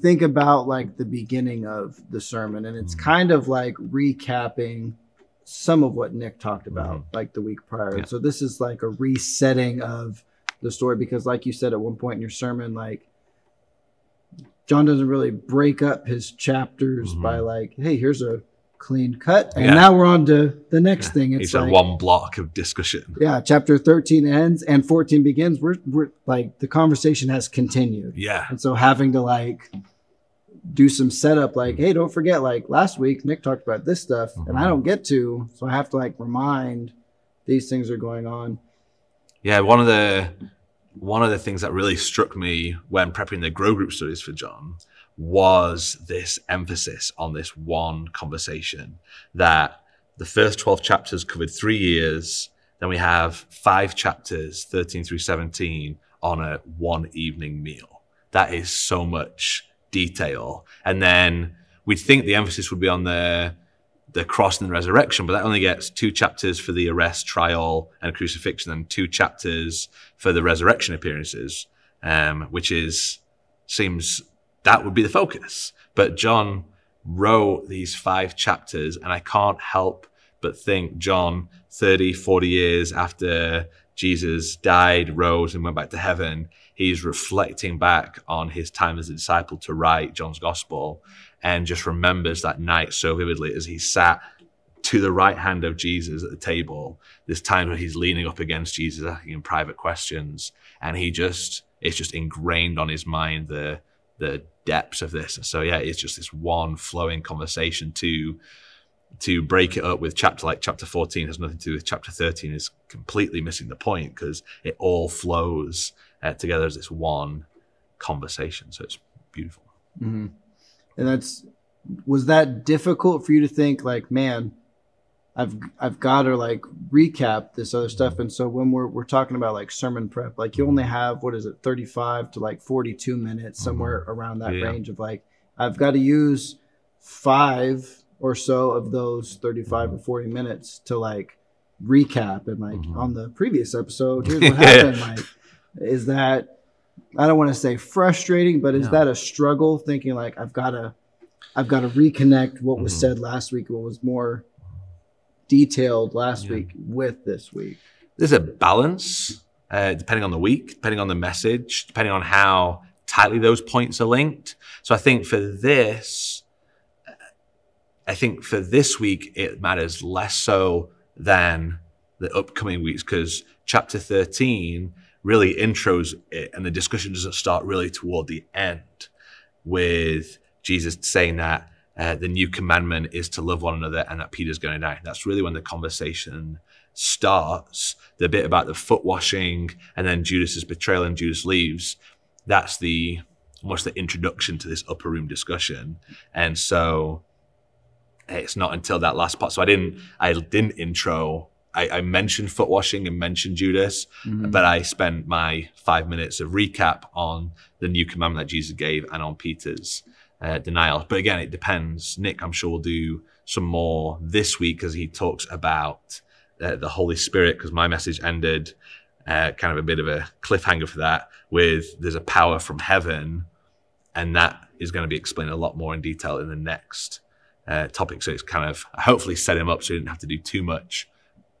think about like the beginning of the sermon, and it's Mhm. kind of like recapping some of what Nick talked about like the week prior. Mm-hmm. Yeah. So this is like a resetting of the story because, like you said at one point in your sermon, like John doesn't really break up his chapters Mhm. by like, hey, here's a clean cut, and Yeah. now we're on to the next Yeah. thing. It's It's like a one block of discussion. yeah, chapter 13 ends and 14 begins. We're we're like the conversation has continued. Yeah. And so having to like do some setup like, hey, don't forget, like last week Nick talked about this stuff and I Mhm. don't get to. So I have to like remind these things are going on. Yeah, one of the one of the things that really struck me when prepping the grow group studies for John was this emphasis on this one conversation that the first 12 chapters covered 3 years then we have 5 chapters 13 through 17 on a one evening meal. That is so much detail. And then we'd think the emphasis would be on the the cross and the resurrection, but that only gets two chapters for the arrest, trial, and crucifixion, and two chapters for the resurrection appearances, um, which is seems that would be the focus. But John wrote these five chapters, and I can't help but think John, 30, 40 years after Jesus died, rose, and went back to heaven, he's reflecting back on his time as a disciple to write John's gospel and just remembers that night so vividly as he sat to the right hand of Jesus at the table. This time when he's leaning up against Jesus, asking him private questions, and he just it's just ingrained on his mind the the depths of this. So yeah, it's just this one flowing conversation to to break it up with chapter like chapter 14 has nothing to do with chapter 13 is completely missing the point because it all flows uh, together as this one conversation. So it's beautiful. Mm-hmm. And that's was that difficult for you to think like, man, I've I've got to like recap this other stuff. And so when we're we're talking about like sermon prep, like you only have what is it, thirty five to like forty two minutes, somewhere around that Yeah. range of like I've got to use five or so of those thirty five or forty minutes to like recap and like Mhm. on the previous episode, here's what happened. Like, is that I don't want to say frustrating, but is No. that a struggle thinking like I've got to I've got to reconnect what was Mhm. said last week, what was more detailed last Yeah. week with this week. there's a balance uh, depending on the week, depending on the message, depending on how tightly those points are linked. So I think for this, I think for this week, it matters less so than the upcoming weeks because chapter 13 really intros it and the discussion doesn't start really toward the end with Jesus saying that uh, the new commandment is to love one another and that Peter's going to die. That's really when the conversation starts. The bit about the foot washing and then Judas's betrayal and Judas leaves. That's the almost the introduction to this upper room discussion. And so it's not until that last part. So I didn't I didn't intro. I, I mentioned foot washing and mentioned Judas, but I spent my five minutes of recap on the new commandment that Jesus gave and on Peter's uh, denial. But again, it depends. Nick, I'm sure, will do some more this week as he talks about uh, the Holy Spirit, because my message ended uh, kind of a bit of a cliffhanger for that with there's a power from heaven, and that is going to be explained a lot more in detail in the next uh, topic. So it's kind of hopefully set him up so he didn't have to do too much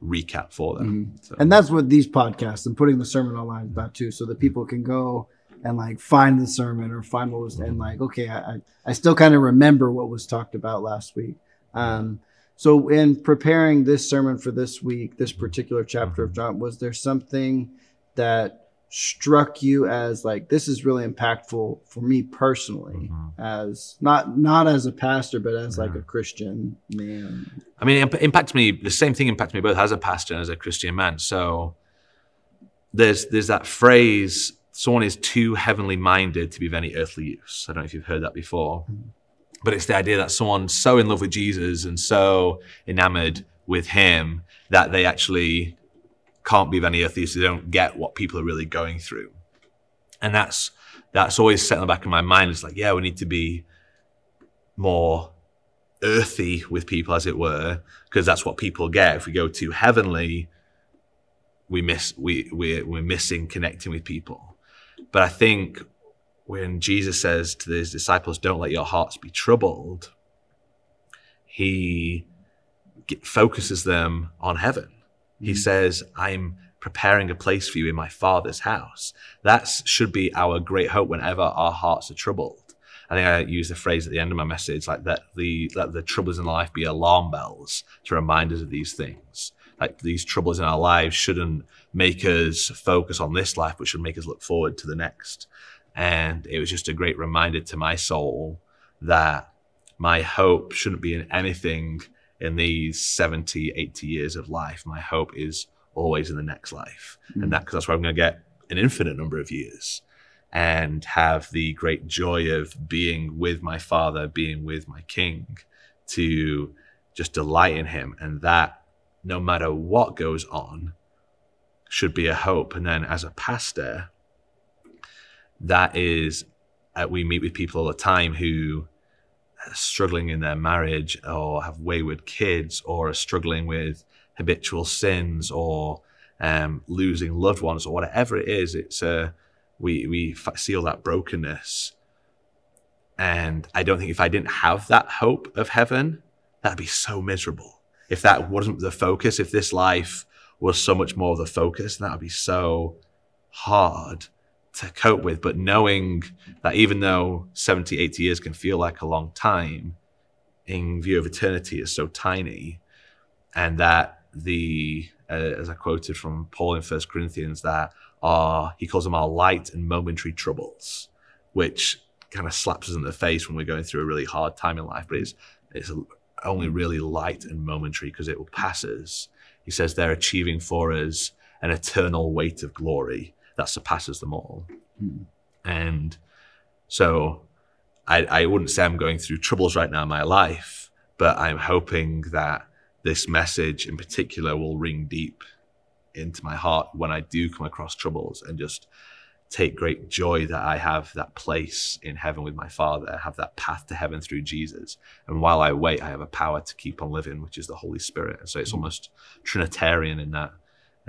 recap for them. So- And that's what these podcasts and putting the sermon online is about too, so that people can go and like find the sermon or find what was and like, okay, I, I, still kind of remember what was talked about last week. Um, so in preparing this sermon for this week, this particular chapter of John, was there something that struck you as like this is really impactful for me personally Mhm. as not not as a pastor but as like a christian man I mean, it imp- impacts me. The same thing impacts me both as a pastor and as a Christian man. So there's there's that phrase: "Someone is too heavenly minded to be of any earthly use." I don't know if you've heard that before, mm-hmm. but it's the idea that someone's so in love with Jesus and so enamored with Him that they actually can't be of any earthly use. They don't get what people are really going through, and that's that's always set in the back of my mind. It's like, yeah, we need to be more earthy with people, as it were, because that's what people get. If we go too heavenly, we miss we we we're missing connecting with people. But I think when Jesus says to his disciples, Don't let your hearts be troubled, he focuses them on heaven. He mm-hmm. says, I'm preparing a place for you in my father's house. That should be our great hope whenever our hearts are troubled. I think I use the phrase at the end of my message, like that the let the troubles in life be alarm bells to remind us of these things. Like these troubles in our lives shouldn't make us focus on this life, but should make us look forward to the next. And it was just a great reminder to my soul that my hope shouldn't be in anything in these 70, 80 years of life. My hope is always in the next life. Mm-hmm. And that, because that's where I'm going to get an infinite number of years and have the great joy of being with my father, being with my king, to just delight in him. And that, no matter what goes on, should be a hope. And then as a pastor, that is, uh, we meet with people all the time who are struggling in their marriage or have wayward kids or are struggling with habitual sins or um, losing loved ones or whatever it is. It's uh, we we all that brokenness. And I don't think if I didn't have that hope of heaven, that'd be so miserable. If that wasn't the focus, if this life was so much more the focus, that would be so hard to cope with. But knowing that even though 70, 80 years can feel like a long time, in view of eternity is so tiny, and that the, uh, as I quoted from Paul in First Corinthians, that are, he calls them our light and momentary troubles, which kind of slaps us in the face when we're going through a really hard time in life. But it's, it's only really light and momentary because it will pass us. He says they're achieving for us an eternal weight of glory that surpasses them all. Mm. And so I, I wouldn't say I'm going through troubles right now in my life, but I'm hoping that this message in particular will ring deep into my heart when I do come across troubles and just take great joy that I have that place in heaven with my Father, I have that path to heaven through Jesus. And while I wait, I have a power to keep on living, which is the Holy Spirit. And so it's mm. almost Trinitarian in that,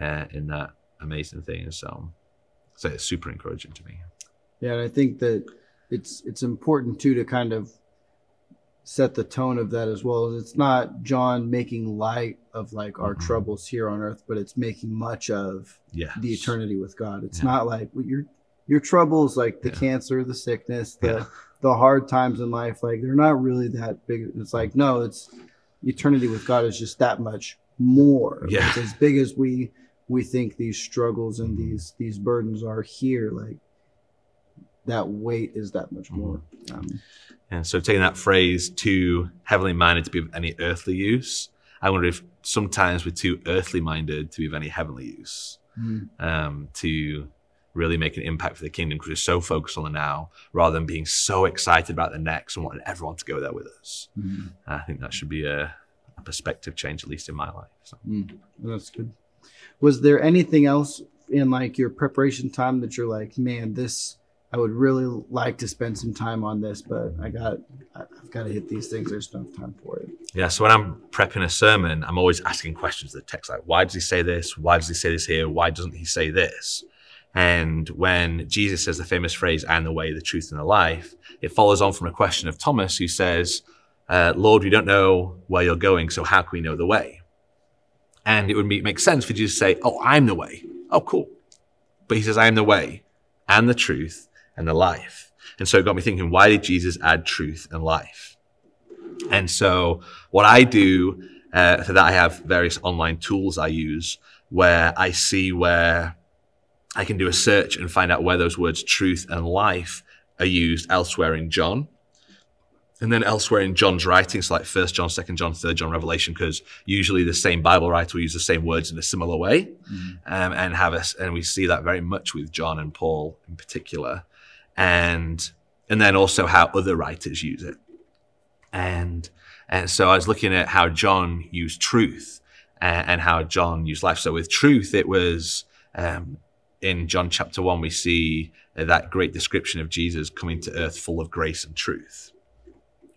uh, in that amazing thing. So, so it's super encouraging to me. Yeah, and I think that it's it's important too to kind of set the tone of that as well. It's not John making light of like our mm-hmm. troubles here on earth, but it's making much of yes. the eternity with God. It's yeah. not like well, your your troubles, like the yeah. cancer, the sickness, the yeah. the hard times in life, like they're not really that big. It's like no, it's eternity with God is just that much more. Yeah. It's as big as we we think these struggles and these these burdens are here. Like that weight is that much more. Mm-hmm. Um, and so taking that phrase too heavenly minded to be of any earthly use, I wonder if sometimes we're too earthly minded to be of any heavenly use. Mm. Um, to really make an impact for the kingdom because we're so focused on the now rather than being so excited about the next and wanting everyone to go there with us. Mm. I think that should be a, a, perspective change, at least in my life. So. Mm. That's good. Was there anything else in like your preparation time that you're like, man, this I would really like to spend some time on this, but I got I've got to hit these things. There's no time for it. Yeah. So when I'm prepping a sermon, I'm always asking questions to the text, like, why does he say this? Why does he say this here? Why doesn't he say this? And when Jesus says the famous phrase, "I am the way, the truth, and the life," it follows on from a question of Thomas, who says, uh, "Lord, we don't know where you're going, so how can we know the way?" And it would make sense for Jesus to say, "Oh, I'm the way." Oh, cool. But he says, "I am the way and the truth and the life. And so it got me thinking, why did Jesus add truth and life? And so what I do uh, for that, I have various online tools I use where I see where I can do a search and find out where those words truth and life are used elsewhere in John. And then elsewhere in John's writings, so like First John, Second John, Third John, Revelation, because usually the same Bible writer will use the same words in a similar way, mm-hmm. um, and have us, and we see that very much with John and Paul in particular and and then also how other writers use it. And and so I was looking at how John used truth and, and how John used life. So with truth, it was um, in John chapter one we see that great description of Jesus coming to earth full of grace and truth.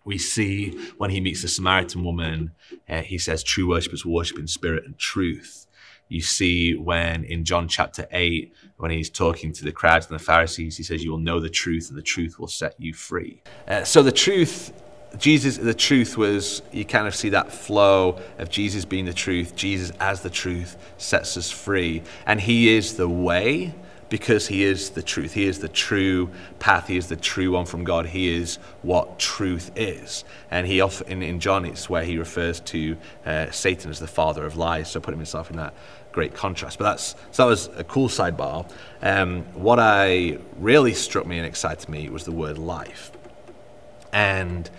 We see when he meets the Samaritan woman, uh, he says, "True worshippers worship in spirit and truth." You see when in John chapter 8, when he's talking to the crowds and the Pharisees, he says, You will know the truth, and the truth will set you free. Uh, so the truth Jesus, the truth was, you kind of see that flow of Jesus being the truth. Jesus, as the truth, sets us free. And He is the way because He is the truth. He is the true path. He is the true one from God. He is what truth is. And He often, in, John, it's where He refers to uh, Satan as the father of lies. So putting himself in that great contrast. But that's so that was a cool sidebar. Um, what I really struck me and excited me was the word life. And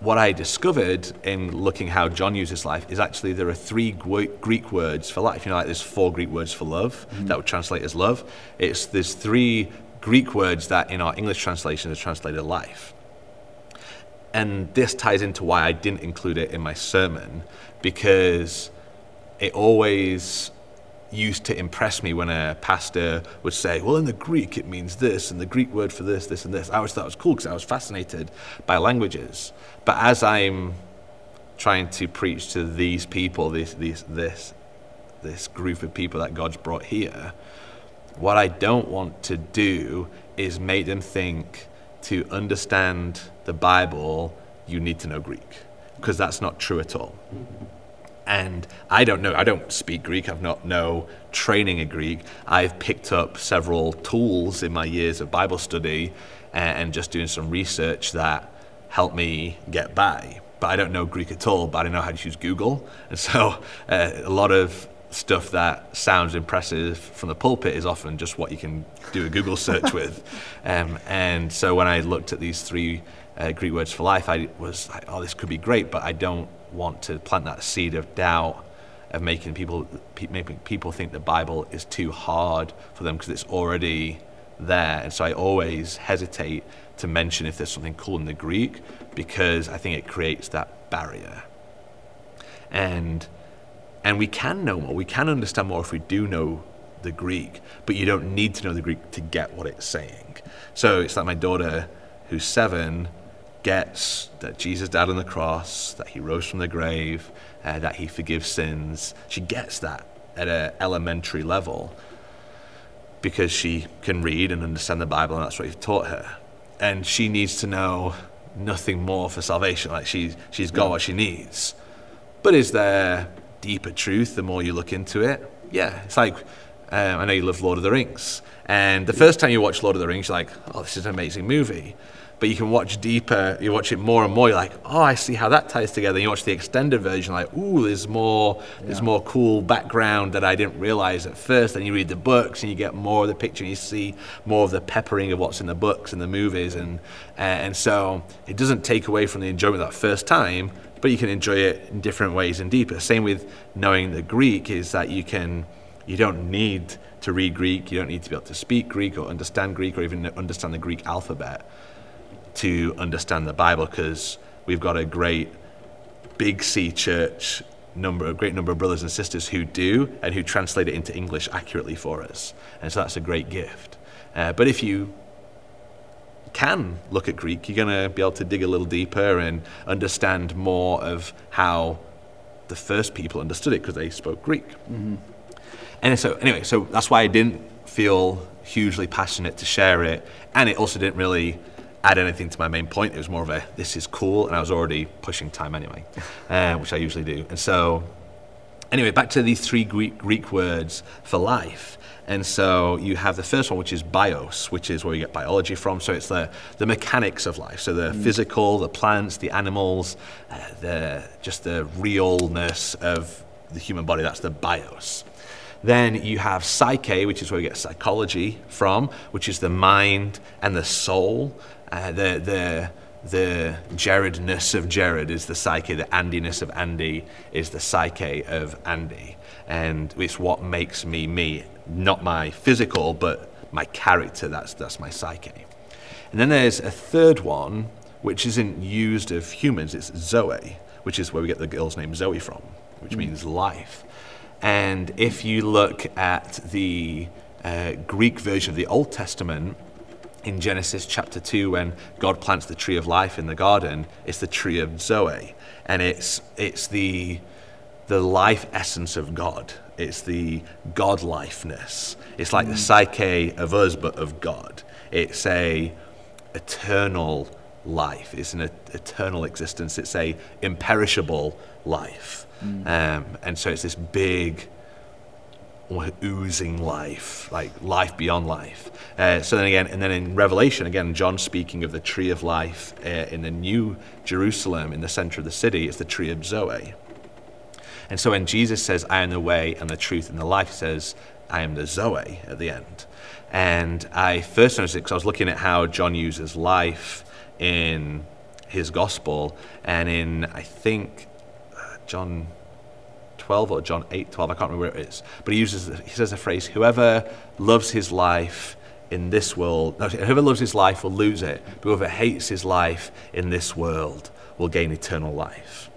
what I discovered in looking how John uses life is actually there are three Greek words for life. You know, like there's four Greek words for love mm-hmm. that would translate as love. It's there's three Greek words that in our English translation is translated life. And this ties into why I didn't include it in my sermon because it always used to impress me when a pastor would say, Well, in the Greek it means this, and the Greek word for this, this, and this. I always thought it was cool because I was fascinated by languages. But as I'm trying to preach to these people, this, this, this, this group of people that God's brought here, what I don't want to do is make them think to understand the Bible, you need to know Greek, because that's not true at all. And I don't know, I don't speak Greek, I've not no training in Greek. I've picked up several tools in my years of Bible study and, just doing some research that help me get by. But I don't know Greek at all, but I don't know how to use Google. And so uh, a lot of stuff that sounds impressive from the pulpit is often just what you can do a Google search with. Um, and so when I looked at these three uh, Greek words for life, I was like, oh, this could be great, but I don't want to plant that seed of doubt of making people making people think the Bible is too hard for them because it's already there. And so I always hesitate to mention if there's something cool in the Greek because I think it creates that barrier. And and we can know more. We can understand more if we do know the Greek, but you don't need to know the Greek to get what it's saying. So it's like my daughter, who's seven, gets that Jesus died on the cross, that he rose from the grave, uh, that he forgives sins. She gets that at an elementary level because she can read and understand the Bible, and that's what you've taught her. And she needs to know nothing more for salvation. Like she's she's got what she needs. But is there deeper truth the more you look into it? Yeah, it's like um, I know you love Lord of the Rings, and the first time you watch Lord of the Rings, you're like, "Oh, this is an amazing movie." But you can watch deeper, you watch it more and more, you're like, oh, I see how that ties together. And you watch the extended version, like, ooh, there's more, yeah. there's more cool background that I didn't realize at first. And you read the books and you get more of the picture and you see more of the peppering of what's in the books and the movies. And, and so it doesn't take away from the enjoyment that first time, but you can enjoy it in different ways and deeper. Same with knowing the Greek is that you can, you don't need to read Greek, you don't need to be able to speak Greek or understand Greek or even understand the Greek alphabet to understand the Bible because we've got a great big C church number, a great number of brothers and sisters who do and who translate it into English accurately for us. And so that's a great gift. Uh, but if you can look at Greek, you're going to be able to dig a little deeper and understand more of how the first people understood it because they spoke Greek. Mm-hmm. And so, anyway, so that's why I didn't feel hugely passionate to share it, and it also didn't really add anything to my main point. It was more of a this is cool, and I was already pushing time anyway, uh, which I usually do. And so, anyway, back to these three Greek, Greek words for life. And so you have the first one, which is bios, which is where you get biology from. So it's the, the mechanics of life. So the mm. physical, the plants, the animals, uh, the just the realness of the human body. That's the bios. Then you have psyche, which is where we get psychology from, which is the mind and the soul. Uh, the the the Jaredness of Jared is the psyche, the Andiness of Andy is the psyche of Andy. And it's what makes me me, not my physical, but my character. That's, that's my psyche. And then there's a third one, which isn't used of humans, it's Zoe, which is where we get the girl's name Zoe from, which mm. means life. And if you look at the uh, Greek version of the Old Testament, in Genesis chapter 2 when God plants the tree of life in the garden, it's the tree of Zoe. And it's, it's the, the life essence of God. It's the God lifeness. It's like the psyche of us, but of God. It's a eternal life. It's an et- eternal existence. It's a imperishable life. Um, and so it's this big, oozing life, like life beyond life. Uh, so then again, and then in Revelation, again, John speaking of the tree of life uh, in the new Jerusalem in the center of the city, it's the tree of Zoe. And so when Jesus says, I am the way and the truth and the life, he says, I am the Zoe at the end. And I first noticed it because I was looking at how John uses life in his gospel and in, I think, uh, John 12 or John 8, 12, I can't remember where it is. But he uses, he says the phrase, whoever loves his life in this world, no, whoever loves his life will lose it, but whoever hates his life in this world will gain eternal life.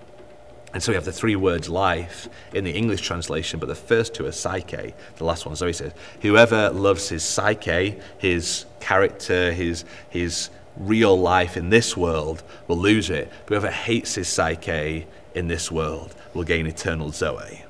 And so we have the three words life in the English translation, but the first two are psyche. The last one, Zoe says, whoever loves his psyche, his character, his, his real life in this world will lose it. But whoever hates his psyche in this world will gain eternal Zoe.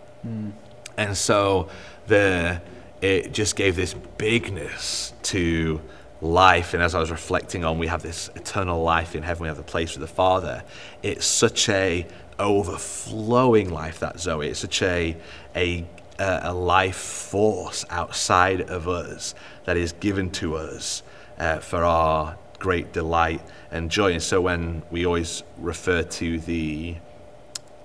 And so the it just gave this bigness to life. And as I was reflecting on, we have this eternal life in heaven. We have the place with the Father. It's such a overflowing life that Zoe. It's such a a a life force outside of us that is given to us uh, for our great delight and joy. And so when we always refer to the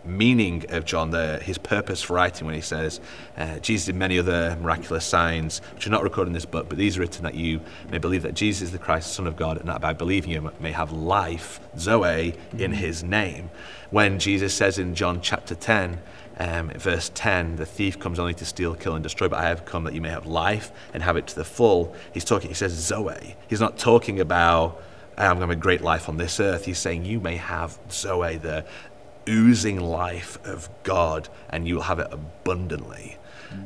meaning of John, the, his purpose for writing, when he says, uh, Jesus did many other miraculous signs, which are not recorded in this book, but these are written that you may believe that Jesus is the Christ, the Son of God, and that by believing you may have life, Zoe, in his name. When Jesus says in John chapter 10, um, verse 10, the thief comes only to steal, kill, and destroy, but I have come that you may have life and have it to the full. He's talking, he says Zoe. He's not talking about, I'm going to have a great life on this earth. He's saying you may have Zoe, the oozing life of God, and you will have it abundantly.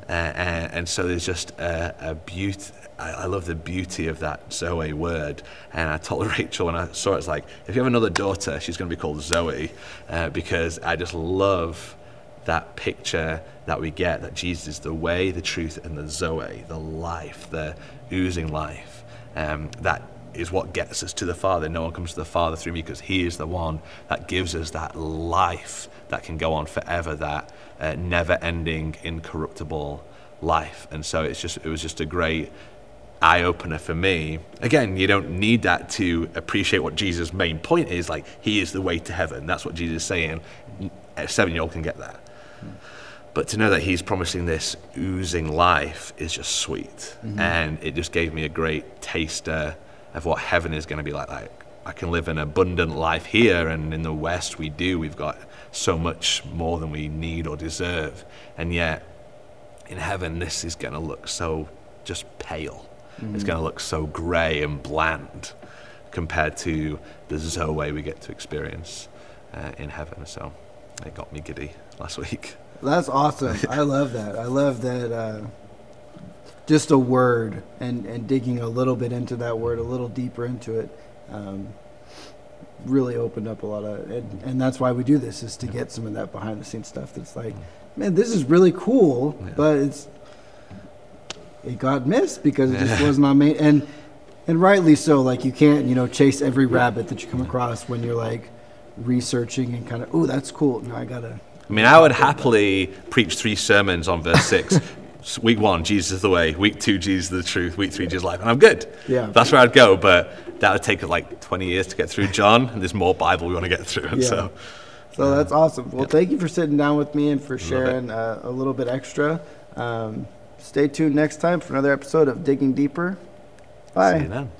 Uh, and, and so there's just a, a beauty. I, I love the beauty of that Zoe word. And I told Rachel when I saw it, it's like, if you have another daughter, she's going to be called Zoe, uh, because I just love that picture that we get that Jesus is the way, the truth, and the Zoe, the life, the oozing life. Um, that is what gets us to the Father. No one comes to the Father through me because He is the one that gives us that life that can go on forever, that uh, never-ending, incorruptible life. And so it's just it was just a great eye opener for me. Again, you don't need that to appreciate what Jesus' main point is. Like He is the way to heaven. That's what Jesus is saying. A seven-year-old can get that. But to know that he's promising this oozing life is just sweet. And it just gave me a great taster of what heaven is going to be like. Like I can live an abundant life here, and in the West we do. We've got so much more than we need or deserve. And yet, in heaven, this is going to look so just pale. It's going to look so grey and bland compared to the Zoe we get to experience uh, in heaven. So it got me giddy last week. That's awesome. I love that. I love that. Uh, just a word and, and digging a little bit into that word, a little deeper into it, um, really opened up a lot of, and, and, that's why we do this is to get some of that behind the scenes stuff that's like, mm. man, this is really cool, yeah. but it's, it got missed because it just was not made. And, and rightly so, like you can't, you know, chase every rabbit that you come across when you're like researching and kind of, oh, that's cool. Now I gotta, I mean, I would happily preach three sermons on verse 6 Week one, Jesus is the way. Week two, Jesus is the truth. Week three, Jesus is life. And I'm good. Yeah. That's where I'd go. But that would take us like 20 years to get through John. And there's more Bible we want to get through. And Yeah. so, So that's awesome. Well, Yeah. thank you for sitting down with me and for sharing uh, a little bit extra. Um, stay tuned next time for another episode of Digging Deeper. Bye. see you then.